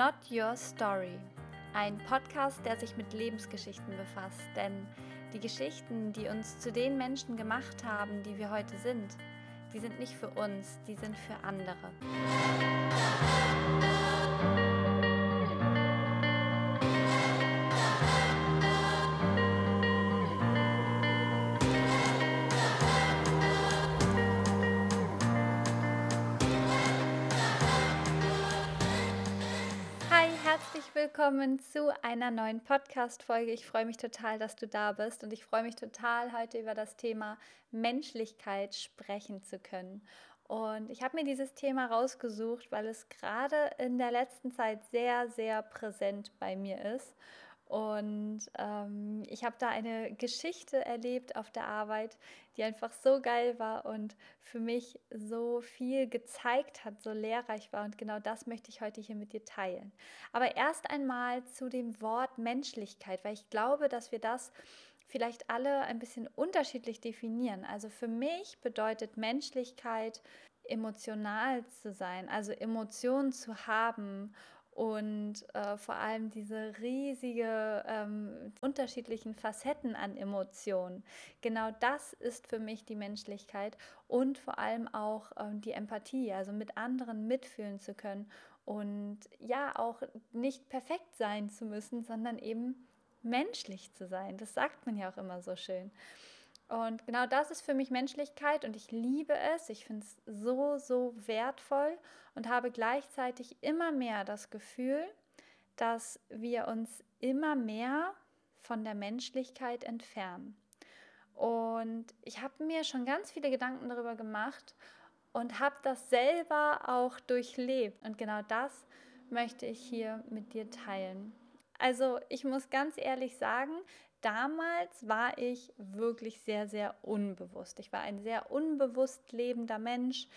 Not Your Story. Ein Podcast, der sich mit Lebensgeschichten befasst. Denn die Geschichten, die uns zu den Menschen gemacht haben, die wir heute sind, die sind nicht für uns, die sind für andere. Willkommen zu einer neuen Podcast-Folge. Ich freue mich total, dass du da bist und ich freue mich total, heute über das Thema Menschlichkeit sprechen zu können. Und ich habe mir dieses Thema rausgesucht, weil es gerade in der letzten Zeit sehr, sehr präsent bei mir ist. Und ähm, ich habe da eine Geschichte erlebt auf der Arbeit, die einfach so geil war und für mich so viel gezeigt hat, so lehrreich war. Und genau das möchte ich heute hier mit dir teilen. Aber erst einmal zu dem Wort Menschlichkeit, weil ich glaube, dass wir das vielleicht alle ein bisschen unterschiedlich definieren. Also für mich bedeutet Menschlichkeit emotional zu sein, also Emotionen zu haben und äh, vor allem diese riesige ähm, unterschiedlichen Facetten an Emotionen. Genau das ist für mich die Menschlichkeit und vor allem auch ähm, die Empathie, also mit anderen mitfühlen zu können und ja auch nicht perfekt sein zu müssen, sondern eben menschlich zu sein. Das sagt man ja auch immer so schön. Und genau das ist für mich Menschlichkeit und ich liebe es. Ich finde es so, so wertvoll und habe gleichzeitig immer mehr das Gefühl, dass wir uns immer mehr von der Menschlichkeit entfernen. Und ich habe mir schon ganz viele Gedanken darüber gemacht und habe das selber auch durchlebt. Und genau das möchte ich hier mit dir teilen. Also ich muss ganz ehrlich sagen, damals war ich wirklich sehr, sehr unbewusst. Ich war ein sehr unbewusst lebender Mensch.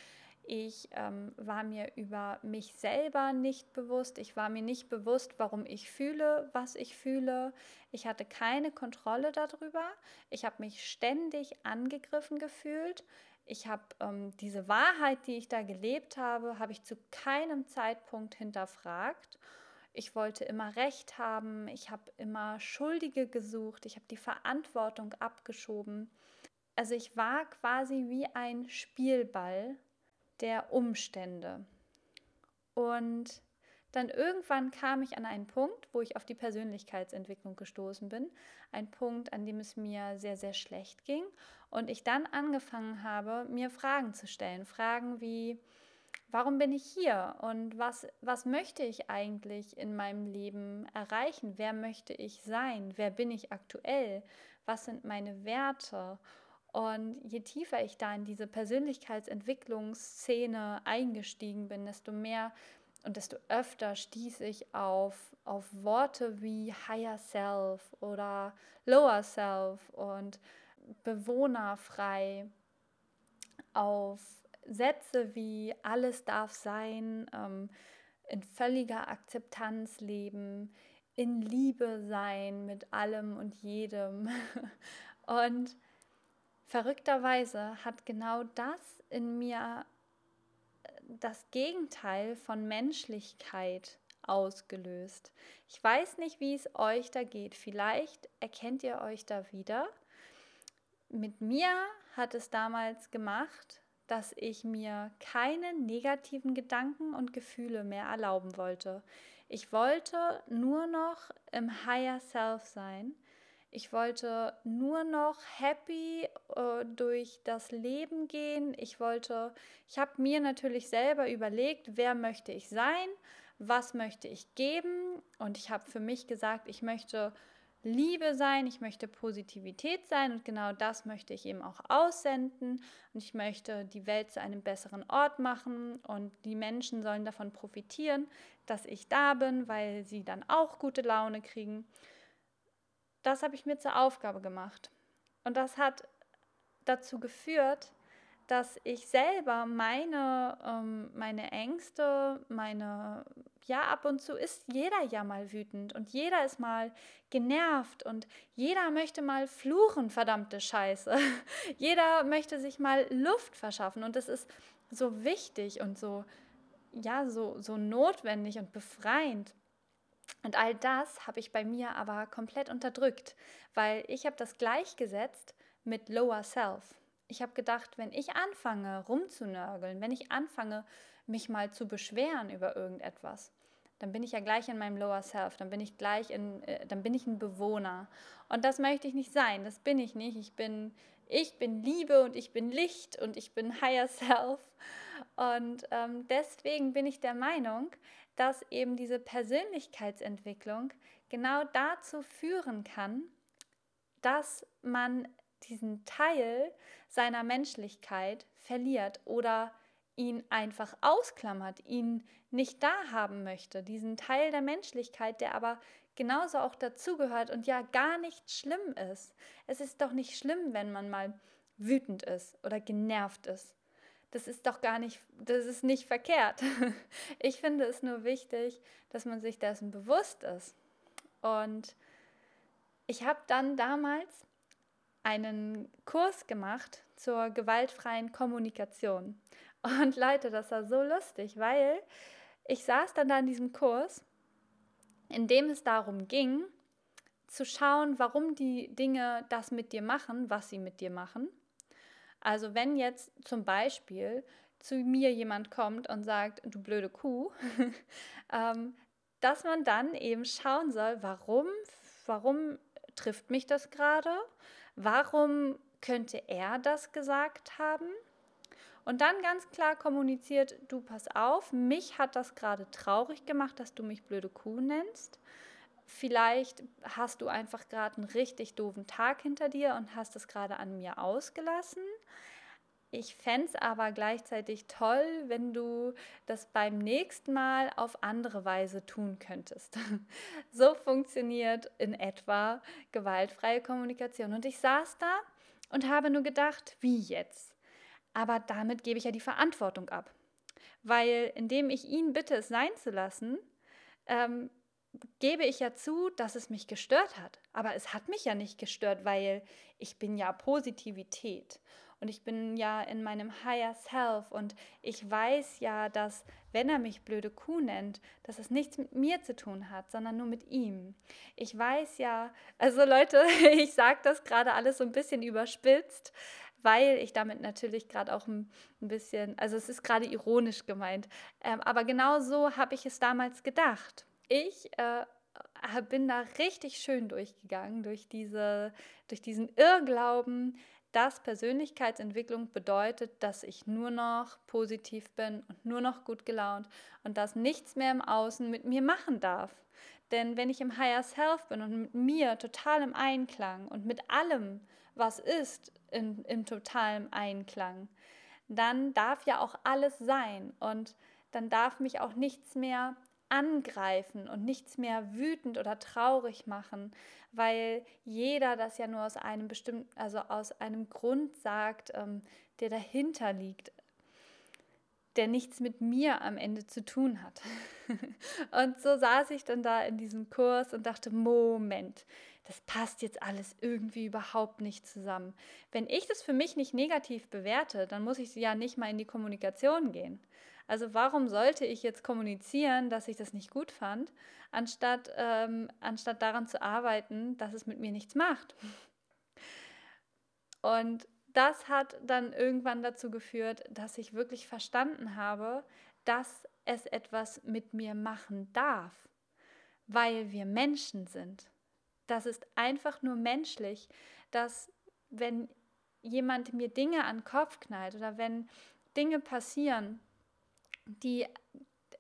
Ich ähm, war mir über mich selber nicht bewusst. Ich war mir nicht bewusst, warum ich fühle, was ich fühle. Ich hatte keine Kontrolle darüber. Ich habe mich ständig angegriffen gefühlt. Ich habe ähm, diese Wahrheit, die ich da gelebt habe, habe ich zu keinem Zeitpunkt hinterfragt. Ich wollte immer Recht haben, ich habe immer Schuldige gesucht, ich habe die Verantwortung abgeschoben. Also ich war quasi wie ein Spielball der Umstände. Und dann irgendwann kam ich an einen Punkt, wo ich auf die Persönlichkeitsentwicklung gestoßen bin. Ein Punkt, an dem es mir sehr, sehr schlecht ging. Und ich dann angefangen habe, mir Fragen zu stellen. Fragen wie, warum bin ich hier und was, was möchte ich eigentlich in meinem Leben erreichen? Wer möchte ich sein? Wer bin ich aktuell? Was sind meine Werte? Und je tiefer ich da in diese Persönlichkeitsentwicklungsszene eingestiegen bin, desto mehr und desto öfter stieß ich auf, auf Worte wie Higher Self oder Lower Self und bewohnerfrei, auf Sätze wie alles darf sein, ähm, in völliger Akzeptanz leben, in Liebe sein mit allem und jedem. und verrückterweise hat genau das in mir äh, das Gegenteil von Menschlichkeit ausgelöst. Ich weiß nicht, wie es euch da geht. Vielleicht erkennt ihr euch da wieder. Mit mir hat es damals gemacht, dass ich mir keine negativen Gedanken und Gefühle mehr erlauben wollte. Ich wollte nur noch im Higher Self sein. Ich wollte nur noch happy äh, durch das Leben gehen. Ich wollte, ich habe mir natürlich selber überlegt, wer möchte ich sein, was möchte ich geben. Und ich habe für mich gesagt, ich möchte Liebe sein, ich möchte Positivität sein und genau das möchte ich eben auch aussenden und ich möchte die Welt zu einem besseren Ort machen und die Menschen sollen davon profitieren, dass ich da bin, weil sie dann auch gute Laune kriegen. Das habe ich mir zur Aufgabe gemacht und das hat dazu geführt, dass ich selber meine, ähm, meine Ängste, meine, ja, ab und zu ist jeder ja mal wütend und jeder ist mal genervt und jeder möchte mal fluchen, verdammte Scheiße. jeder möchte sich mal Luft verschaffen und das ist so wichtig und so ja so, so notwendig und befreiend. Und all das habe ich bei mir aber komplett unterdrückt, weil ich habe das gleichgesetzt mit Lower Self. Ich habe gedacht, wenn ich anfange rumzunörgeln, wenn ich anfange, mich mal zu beschweren über irgendetwas, dann bin ich ja gleich in meinem Lower Self, dann bin ich gleich in, äh, dann bin ich ein Bewohner. Und das möchte ich nicht sein, das bin ich nicht. Ich bin, ich bin Liebe und ich bin Licht und ich bin Higher Self. Und ähm, deswegen bin ich der Meinung, dass eben diese Persönlichkeitsentwicklung genau dazu führen kann, dass man diesen Teil seiner Menschlichkeit verliert oder ihn einfach ausklammert, ihn nicht da haben möchte, diesen Teil der Menschlichkeit, der aber genauso auch dazugehört und ja gar nicht schlimm ist. Es ist doch nicht schlimm, wenn man mal wütend ist oder genervt ist. Das ist doch gar nicht, das ist nicht verkehrt. Ich finde es nur wichtig, dass man sich dessen bewusst ist. Und ich habe dann damals einen Kurs gemacht zur gewaltfreien Kommunikation. Und Leute, das war so lustig, weil ich saß dann da in diesem Kurs, in dem es darum ging, zu schauen, warum die Dinge das mit dir machen, was sie mit dir machen. Also wenn jetzt zum Beispiel zu mir jemand kommt und sagt, du blöde Kuh, ähm, dass man dann eben schauen soll, warum, warum trifft mich das gerade? Warum könnte er das gesagt haben? Und dann ganz klar kommuniziert, du pass auf, mich hat das gerade traurig gemacht, dass du mich blöde Kuh nennst. Vielleicht hast du einfach gerade einen richtig doofen Tag hinter dir und hast es gerade an mir ausgelassen. Ich fände es aber gleichzeitig toll, wenn du das beim nächsten Mal auf andere Weise tun könntest. so funktioniert in etwa gewaltfreie Kommunikation. Und ich saß da und habe nur gedacht, wie jetzt? Aber damit gebe ich ja die Verantwortung ab. Weil indem ich ihn bitte, es sein zu lassen, ähm, gebe ich ja zu, dass es mich gestört hat. Aber es hat mich ja nicht gestört, weil ich bin ja Positivität und ich bin ja in meinem Higher Self und ich weiß ja, dass wenn er mich blöde Kuh nennt, dass es nichts mit mir zu tun hat, sondern nur mit ihm. Ich weiß ja, also Leute, ich sage das gerade alles so ein bisschen überspitzt, weil ich damit natürlich gerade auch ein, bisschen, also es ist gerade ironisch gemeint, ähm, aber genau so habe ich es damals gedacht. Ich äh, bin da richtig schön durchgegangen, durch, diese, durch diesen Irrglauben, dass Persönlichkeitsentwicklung bedeutet, dass ich nur noch positiv bin und nur noch gut gelaunt und dass nichts mehr im Außen mit mir machen darf. Denn wenn ich im Higher Self bin und mit mir total im Einklang und mit allem, was ist, in, in totalem Einklang, dann darf ja auch alles sein und dann darf mich auch nichts mehr angreifen und nichts mehr wütend oder traurig machen, weil jeder das ja nur aus einem bestimmten, also aus einem Grund sagt, ähm, der dahinter liegt, der nichts mit mir am Ende zu tun hat. und so saß ich dann da in diesem Kurs und dachte, Moment, das passt jetzt alles irgendwie überhaupt nicht zusammen. Wenn ich das für mich nicht negativ bewerte, dann muss ich ja nicht mal in die Kommunikation gehen. Also warum sollte ich jetzt kommunizieren, dass ich das nicht gut fand, anstatt, ähm, anstatt daran zu arbeiten, dass es mit mir nichts macht? Und das hat dann irgendwann dazu geführt, dass ich wirklich verstanden habe, dass es etwas mit mir machen darf, weil wir Menschen sind. Das ist einfach nur menschlich, dass wenn jemand mir Dinge an den Kopf knallt oder wenn Dinge passieren, die,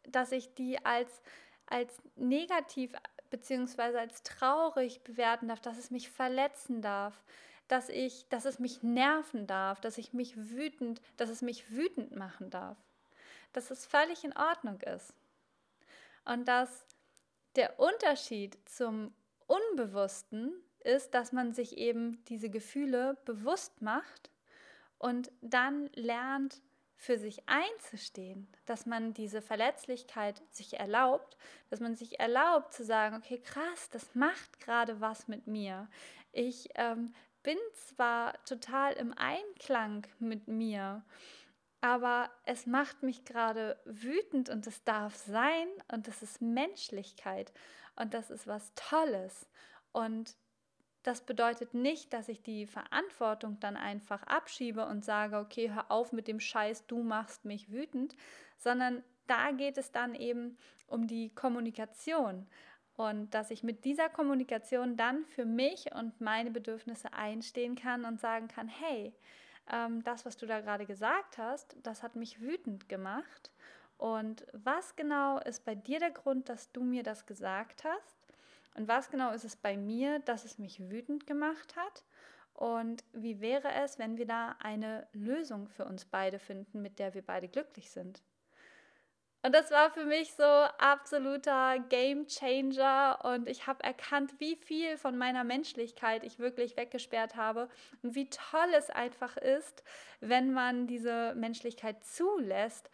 dass ich die als, als negativ bzw. als traurig bewerten darf, dass es mich verletzen darf, dass ich, dass es mich nerven darf, dass ich mich wütend, dass es mich wütend machen darf. Dass es völlig in Ordnung ist. Und dass der Unterschied zum Unbewussten ist, dass man sich eben diese Gefühle bewusst macht und dann lernt, für sich einzustehen, dass man diese Verletzlichkeit sich erlaubt, dass man sich erlaubt zu sagen, okay, krass, das macht gerade was mit mir. Ich ähm, bin zwar total im Einklang mit mir, aber es macht mich gerade wütend und es darf sein und das ist Menschlichkeit und das ist was Tolles. Und das bedeutet nicht, dass ich die Verantwortung dann einfach abschiebe und sage, okay, hör auf mit dem Scheiß, du machst mich wütend, sondern da geht es dann eben um die Kommunikation und dass ich mit dieser Kommunikation dann für mich und meine Bedürfnisse einstehen kann und sagen kann, hey, ähm, das, was du da gerade gesagt hast, das hat mich wütend gemacht. Und was genau ist bei dir der Grund, dass du mir das gesagt hast? Und was genau ist es bei mir, dass es mich wütend gemacht hat? Und wie wäre es, wenn wir da eine Lösung für uns beide finden, mit der wir beide glücklich sind? Und das war für mich so absoluter Game Changer und ich habe erkannt, wie viel von meiner Menschlichkeit ich wirklich weggesperrt habe und wie toll es einfach ist, wenn man diese Menschlichkeit zulässt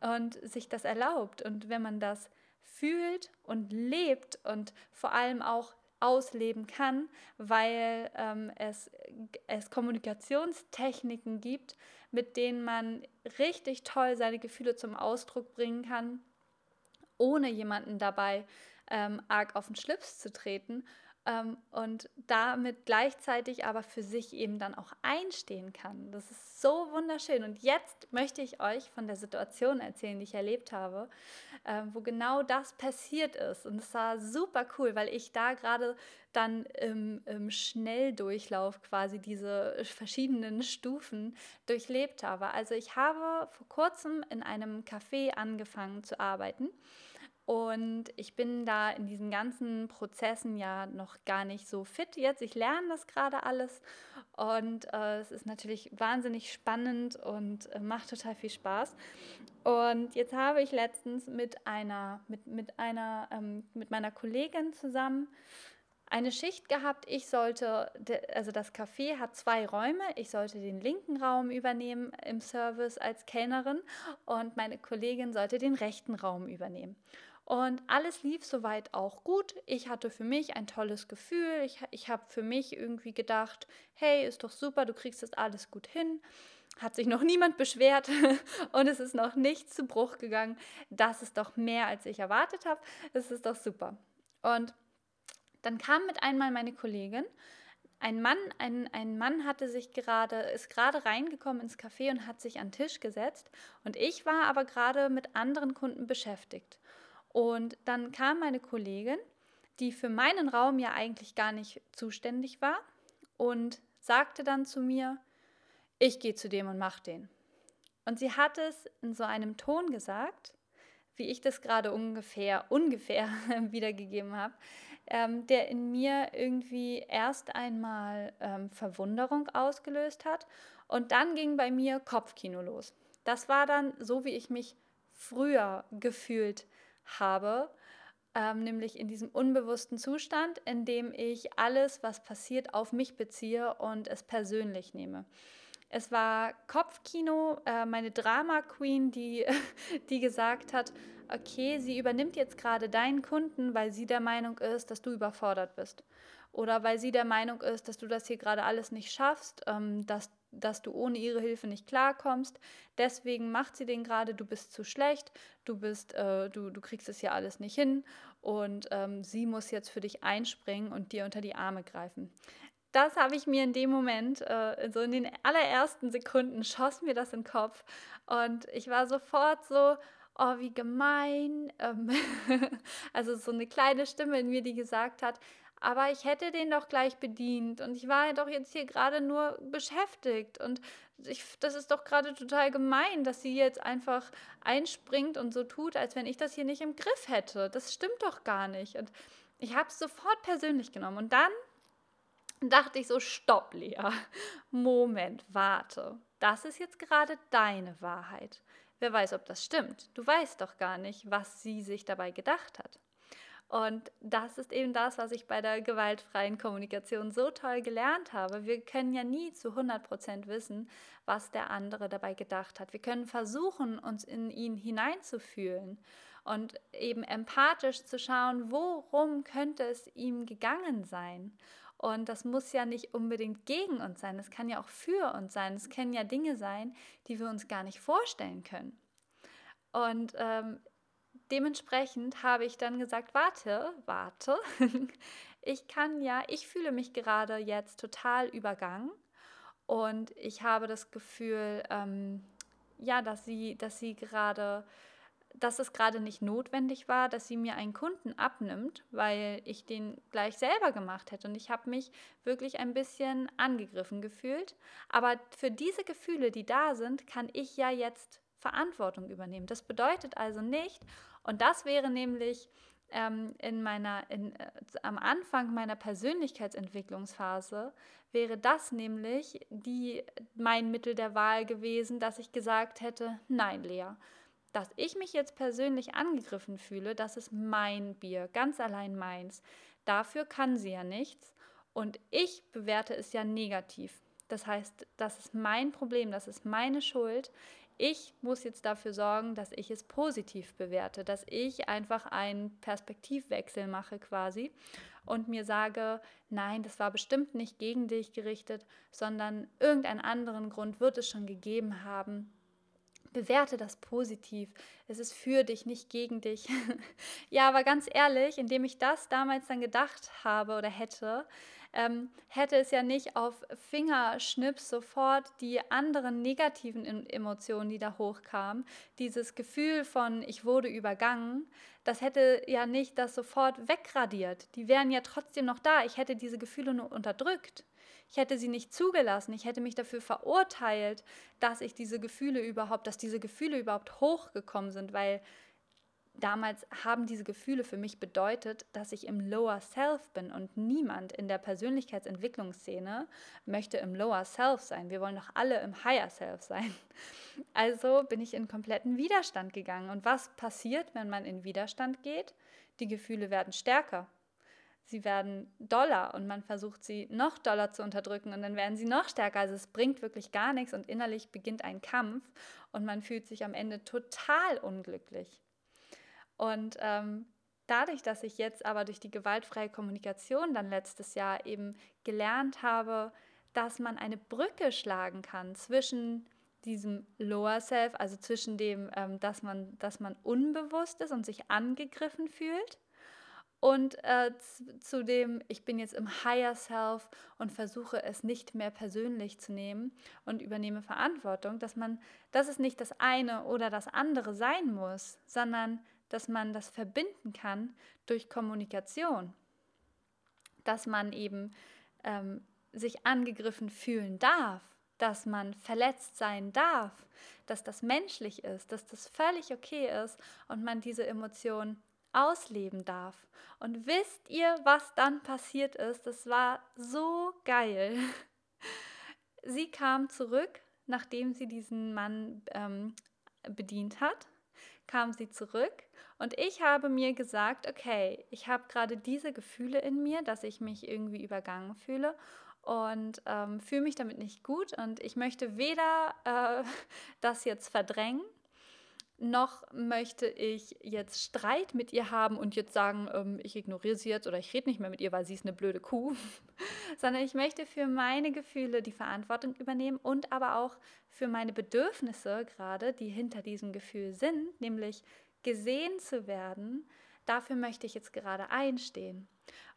und sich das erlaubt und wenn man das fühlt und lebt und vor allem auch ausleben kann, weil ähm, es, es Kommunikationstechniken gibt, mit denen man richtig toll seine Gefühle zum Ausdruck bringen kann, ohne jemanden dabei ähm, arg auf den Schlips zu treten ähm, und damit gleichzeitig aber für sich eben dann auch einstehen kann. Das ist so wunderschön. Und jetzt möchte ich euch von der Situation erzählen, die ich erlebt habe, äh, wo genau das passiert ist. Und es war super cool, weil ich da gerade dann im, im Schnelldurchlauf quasi diese verschiedenen Stufen durchlebt habe. Also ich habe vor kurzem in einem Café angefangen zu arbeiten und ich bin da in diesen ganzen Prozessen ja noch gar nicht so fit jetzt. Ich lerne das gerade alles und äh, es ist natürlich wahnsinnig spannend und äh, macht total viel Spaß. Und jetzt habe ich letztens mit einer, mit, mit einer, ähm, mit meiner Kollegin zusammen eine Schicht gehabt. Ich sollte, also das Café hat zwei Räume. Ich sollte den linken Raum übernehmen im Service als Kellnerin und meine Kollegin sollte den rechten Raum übernehmen. Und alles lief soweit auch gut. Ich hatte für mich ein tolles Gefühl. Ich, ich habe für mich irgendwie gedacht, hey, ist doch super, du kriegst das alles gut hin. Hat sich noch niemand beschwert und es ist noch nichts zu Bruch gegangen. Das ist doch mehr, als ich erwartet habe. Es ist doch super. Und dann kam mit einmal meine Kollegin. Ein Mann, ein, ein Mann hatte sich gerade, ist gerade reingekommen ins Café und hat sich an den Tisch gesetzt. Und ich war aber gerade mit anderen Kunden beschäftigt. Und dann kam meine Kollegin, die für meinen Raum ja eigentlich gar nicht zuständig war, und sagte dann zu mir, ich gehe zu dem und mach den. Und sie hat es in so einem Ton gesagt, wie ich das gerade ungefähr, ungefähr wiedergegeben habe, ähm, der in mir irgendwie erst einmal ähm, Verwunderung ausgelöst hat und dann ging bei mir Kopfkino los. Das war dann so, wie ich mich früher gefühlt habe, ähm, nämlich in diesem unbewussten Zustand, in dem ich alles, was passiert, auf mich beziehe und es persönlich nehme. Es war Kopfkino, äh, meine Drama Queen, die, die gesagt hat, okay, sie übernimmt jetzt gerade deinen Kunden, weil sie der Meinung ist, dass du überfordert bist. Oder weil sie der Meinung ist, dass du das hier gerade alles nicht schaffst, ähm, dass dass du ohne ihre Hilfe nicht klarkommst. Deswegen macht sie den gerade, du bist zu schlecht, du bist, äh, du, du kriegst es ja alles nicht hin und ähm, sie muss jetzt für dich einspringen und dir unter die Arme greifen. Das habe ich mir in dem Moment, äh, so in den allerersten Sekunden, schoss mir das in den Kopf und ich war sofort so, oh, wie gemein. Ähm also so eine kleine Stimme in mir, die gesagt hat, aber ich hätte den doch gleich bedient und ich war ja doch jetzt hier gerade nur beschäftigt und ich, das ist doch gerade total gemein, dass sie jetzt einfach einspringt und so tut, als wenn ich das hier nicht im Griff hätte. Das stimmt doch gar nicht. Und ich habe es sofort persönlich genommen und dann dachte ich so, stopp, Lea, Moment, warte. Das ist jetzt gerade deine Wahrheit. Wer weiß, ob das stimmt. Du weißt doch gar nicht, was sie sich dabei gedacht hat. Und das ist eben das, was ich bei der gewaltfreien Kommunikation so toll gelernt habe. Wir können ja nie zu 100 Prozent wissen, was der andere dabei gedacht hat. Wir können versuchen, uns in ihn hineinzufühlen und eben empathisch zu schauen, worum könnte es ihm gegangen sein. Und das muss ja nicht unbedingt gegen uns sein, es kann ja auch für uns sein. Es können ja Dinge sein, die wir uns gar nicht vorstellen können. Und ähm, dementsprechend habe ich dann gesagt, warte, warte, ich kann ja, ich fühle mich gerade jetzt total übergangen und ich habe das Gefühl, ähm, ja, dass sie, dass sie gerade, dass es gerade nicht notwendig war, dass sie mir einen Kunden abnimmt, weil ich den gleich selber gemacht hätte. Und ich habe mich wirklich ein bisschen angegriffen gefühlt. Aber für diese Gefühle, die da sind, kann ich ja jetzt Verantwortung übernehmen. Das bedeutet also nicht, und das wäre nämlich ähm, in meiner, in, äh, am Anfang meiner Persönlichkeitsentwicklungsphase, wäre das nämlich die, mein Mittel der Wahl gewesen, dass ich gesagt hätte, nein, Lea, dass ich mich jetzt persönlich angegriffen fühle, das ist mein Bier, ganz allein meins. Dafür kann sie ja nichts und ich bewerte es ja negativ. Das heißt, das ist mein Problem, das ist meine Schuld ich muss jetzt dafür sorgen, dass ich es positiv bewerte, dass ich einfach einen Perspektivwechsel mache quasi und mir sage, nein, das war bestimmt nicht gegen dich gerichtet, sondern irgendeinen anderen Grund wird es schon gegeben haben. Bewerte das positiv. Es ist für dich, nicht gegen dich. ja, aber ganz ehrlich, indem ich das damals dann gedacht habe oder hätte, ähm, hätte es ja nicht auf Fingerschnips sofort die anderen negativen Emotionen, die da hochkamen, dieses Gefühl von ich wurde übergangen, das hätte ja nicht das sofort wegradiert. Die wären ja trotzdem noch da. Ich hätte diese Gefühle nur unterdrückt. Ich hätte sie nicht zugelassen. Ich hätte mich dafür verurteilt, dass ich diese Gefühle überhaupt, dass diese Gefühle überhaupt hochgekommen sind, weil damals haben diese Gefühle für mich bedeutet, dass ich im Lower Self bin und niemand in der Persönlichkeitsentwicklungsszene möchte im Lower Self sein. Wir wollen doch alle im Higher Self sein. Also bin ich in kompletten Widerstand gegangen. Und was passiert, wenn man in Widerstand geht? Die Gefühle werden stärker. Sie werden doller und man versucht sie noch doller zu unterdrücken und dann werden sie noch stärker. Also es bringt wirklich gar nichts und innerlich beginnt ein Kampf und man fühlt sich am Ende total unglücklich. Und ähm, dadurch, dass ich jetzt aber durch die gewaltfreie Kommunikation dann letztes Jahr eben gelernt habe, dass man eine Brücke schlagen kann zwischen diesem Lower Self, also zwischen dem, ähm, dass, man, dass man unbewusst ist und sich angegriffen fühlt und äh, zu dem, ich bin jetzt im Higher Self und versuche es nicht mehr persönlich zu nehmen und übernehme Verantwortung, dass man, dass es nicht das eine oder das andere sein muss, sondern dass man das verbinden kann durch Kommunikation, dass man eben ähm, sich angegriffen fühlen darf, dass man verletzt sein darf, dass das menschlich ist, dass das völlig okay ist und man diese Emotion ausleben darf. Und wisst ihr, was dann passiert ist? Das war so geil. Sie kam zurück, nachdem sie diesen Mann ähm, bedient hat kam sie zurück und ich habe mir gesagt, okay, ich habe gerade diese Gefühle in mir, dass ich mich irgendwie übergangen fühle und ähm, fühle mich damit nicht gut und ich möchte weder äh, das jetzt verdrängen, noch möchte ich jetzt Streit mit ihr haben und jetzt sagen, ähm, ich ignoriere sie jetzt oder ich rede nicht mehr mit ihr, weil sie ist eine blöde Kuh, sondern ich möchte für meine Gefühle die Verantwortung übernehmen und aber auch für meine Bedürfnisse gerade, die hinter diesem Gefühl sind, nämlich gesehen zu werden. Dafür möchte ich jetzt gerade einstehen.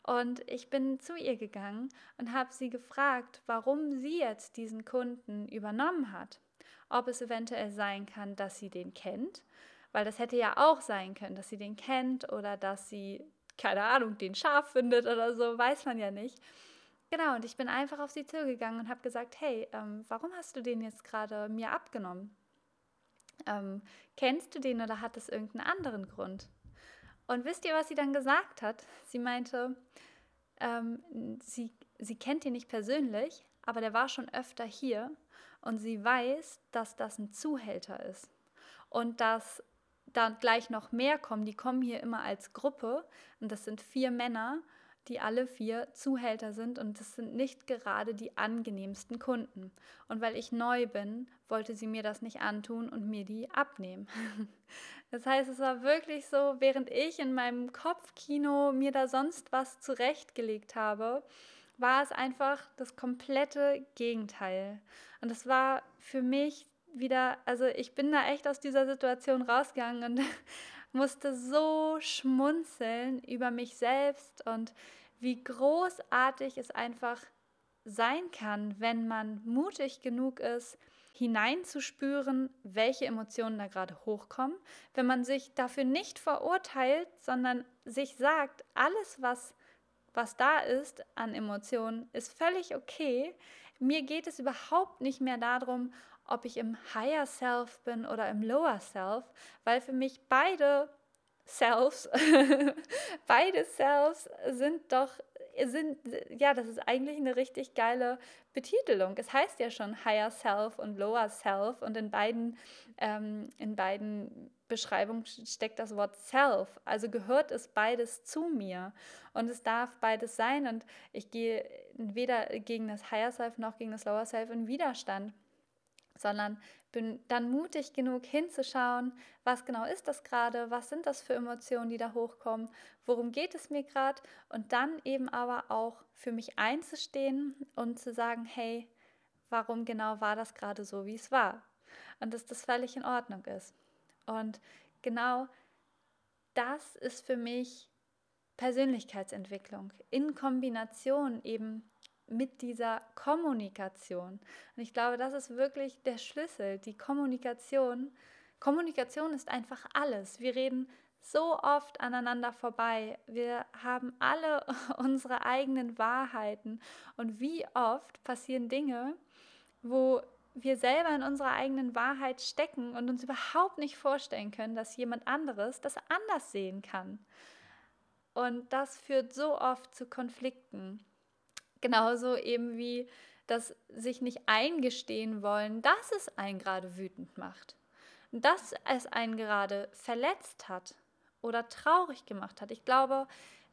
Und ich bin zu ihr gegangen und habe sie gefragt, warum sie jetzt diesen Kunden übernommen hat ob es eventuell sein kann, dass sie den kennt, weil das hätte ja auch sein können, dass sie den kennt oder dass sie, keine Ahnung, den scharf findet oder so, weiß man ja nicht. Genau, und ich bin einfach auf sie zugegangen und habe gesagt, hey, ähm, warum hast du den jetzt gerade mir abgenommen? Ähm, kennst du den oder hat es irgendeinen anderen Grund? Und wisst ihr, was sie dann gesagt hat? Sie meinte, ähm, sie, sie kennt ihn nicht persönlich, aber der war schon öfter hier und sie weiß, dass das ein Zuhälter ist und dass dann gleich noch mehr kommen. Die kommen hier immer als Gruppe und das sind vier Männer, die alle vier Zuhälter sind und das sind nicht gerade die angenehmsten Kunden. Und weil ich neu bin, wollte sie mir das nicht antun und mir die abnehmen. Das heißt, es war wirklich so, während ich in meinem Kopfkino mir da sonst was zurechtgelegt habe, war es einfach das komplette Gegenteil. Und es war für mich wieder, also ich bin da echt aus dieser Situation rausgegangen und musste so schmunzeln über mich selbst und wie großartig es einfach sein kann, wenn man mutig genug ist, hineinzuspüren, welche Emotionen da gerade hochkommen, wenn man sich dafür nicht verurteilt, sondern sich sagt, alles, was, was da ist an Emotionen, ist völlig okay. Mir geht es überhaupt nicht mehr darum, ob ich im Higher Self bin oder im Lower Self, weil für mich beide Selves, beide Selves sind doch sind, ja, das ist eigentlich eine richtig geile Betitelung. Es heißt ja schon Higher Self und Lower Self und in beiden, ähm, in beiden Beschreibungen steckt das Wort Self. Also gehört es beides zu mir? Und es darf beides sein. Und ich gehe weder gegen das Higher Self noch gegen das Lower Self in Widerstand sondern bin dann mutig genug hinzuschauen, was genau ist das gerade, was sind das für Emotionen, die da hochkommen, worum geht es mir gerade und dann eben aber auch für mich einzustehen und zu sagen, hey, warum genau war das gerade so, wie es war? Und dass das völlig in Ordnung ist. Und genau das ist für mich Persönlichkeitsentwicklung in Kombination eben mit dieser Kommunikation. Und ich glaube, das ist wirklich der Schlüssel, die Kommunikation. Kommunikation ist einfach alles. Wir reden so oft aneinander vorbei. Wir haben alle unsere eigenen Wahrheiten. Und wie oft passieren Dinge, wo wir selber in unserer eigenen Wahrheit stecken und uns überhaupt nicht vorstellen können, dass jemand anderes das anders sehen kann. Und das führt so oft zu Konflikten. Genauso eben wie das sich nicht eingestehen wollen, dass es einen gerade wütend macht, dass es einen gerade verletzt hat oder traurig gemacht hat. Ich glaube,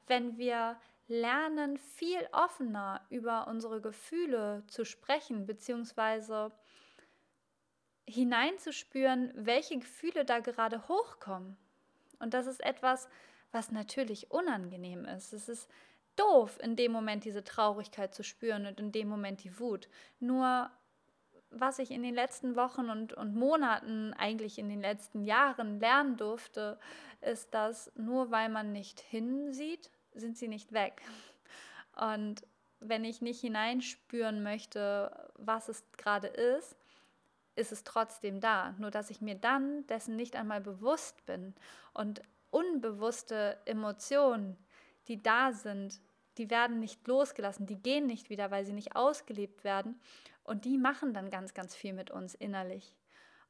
wenn wir lernen, viel offener über unsere Gefühle zu sprechen, beziehungsweise hineinzuspüren, welche Gefühle da gerade hochkommen. Und das ist etwas, was natürlich unangenehm ist. Es ist doof, in dem Moment diese Traurigkeit zu spüren und in dem Moment die Wut. Nur was ich in den letzten Wochen und, und Monaten, eigentlich in den letzten Jahren lernen durfte, ist, dass nur weil man nicht hinsieht, sind sie nicht weg. Und wenn ich nicht hineinspüren möchte, was es gerade ist, ist es trotzdem da. Nur dass ich mir dann dessen nicht einmal bewusst bin. Und unbewusste Emotionen, die da sind, die werden nicht losgelassen, die gehen nicht wieder, weil sie nicht ausgelebt werden. Und die machen dann ganz, ganz viel mit uns innerlich.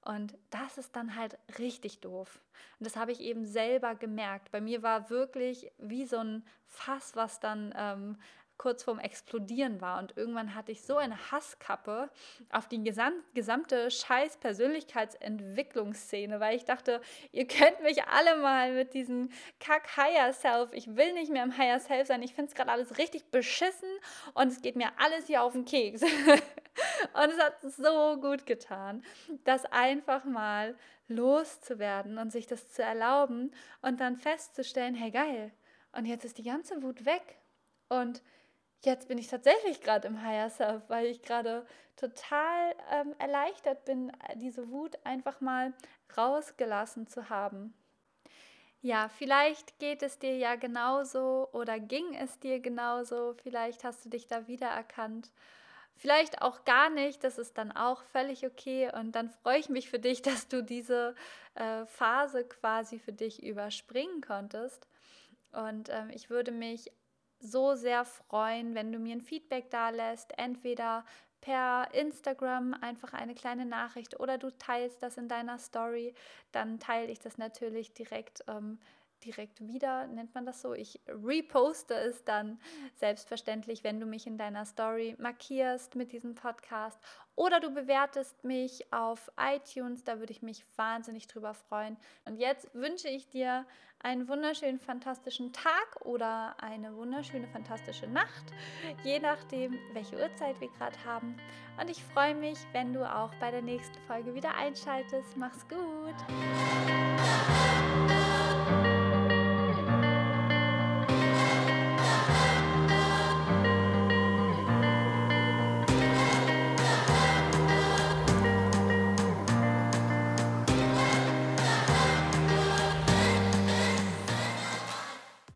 Und das ist dann halt richtig doof. Und das habe ich eben selber gemerkt. Bei mir war wirklich wie so ein Fass, was dann ähm, kurz vorm Explodieren war. Und irgendwann hatte ich so eine Hasskappe auf die gesamte scheiß Persönlichkeitsentwicklungsszene, weil ich dachte, ihr könnt mich alle mal mit diesem Kack Higher Self, ich will nicht mehr im Higher Self sein, ich finde es gerade alles richtig beschissen und es geht mir alles hier auf den Keks. und es hat so gut getan, das einfach mal loszuwerden und sich das zu erlauben und dann festzustellen, hey geil, und jetzt ist die ganze Wut weg. Und jetzt bin ich tatsächlich gerade im Higher Self, weil ich gerade total ähm, erleichtert bin, diese Wut einfach mal rausgelassen zu haben. Ja, vielleicht geht es dir ja genauso oder ging es dir genauso. Vielleicht hast du dich da wiedererkannt. Vielleicht auch gar nicht, das ist dann auch völlig okay. Und dann freue ich mich für dich, dass du diese äh, Phase quasi für dich überspringen konntest. Und ähm, ich würde mich so sehr freuen, wenn du mir ein Feedback da lässt, entweder per Instagram einfach eine kleine Nachricht oder du teilst das in deiner Story, dann teile ich das natürlich direkt ähm, direkt wieder, nennt man das so. Ich reposte es dann selbstverständlich, wenn du mich in deiner Story markierst mit diesem Podcast oder du bewertest mich auf iTunes, da würde ich mich wahnsinnig drüber freuen. Und jetzt wünsche ich dir einen wunderschönen, fantastischen Tag oder eine wunderschöne, fantastische Nacht, je nachdem, welche Uhrzeit wir gerade haben. Und ich freue mich, wenn du auch bei der nächsten Folge wieder einschaltest. Mach's gut!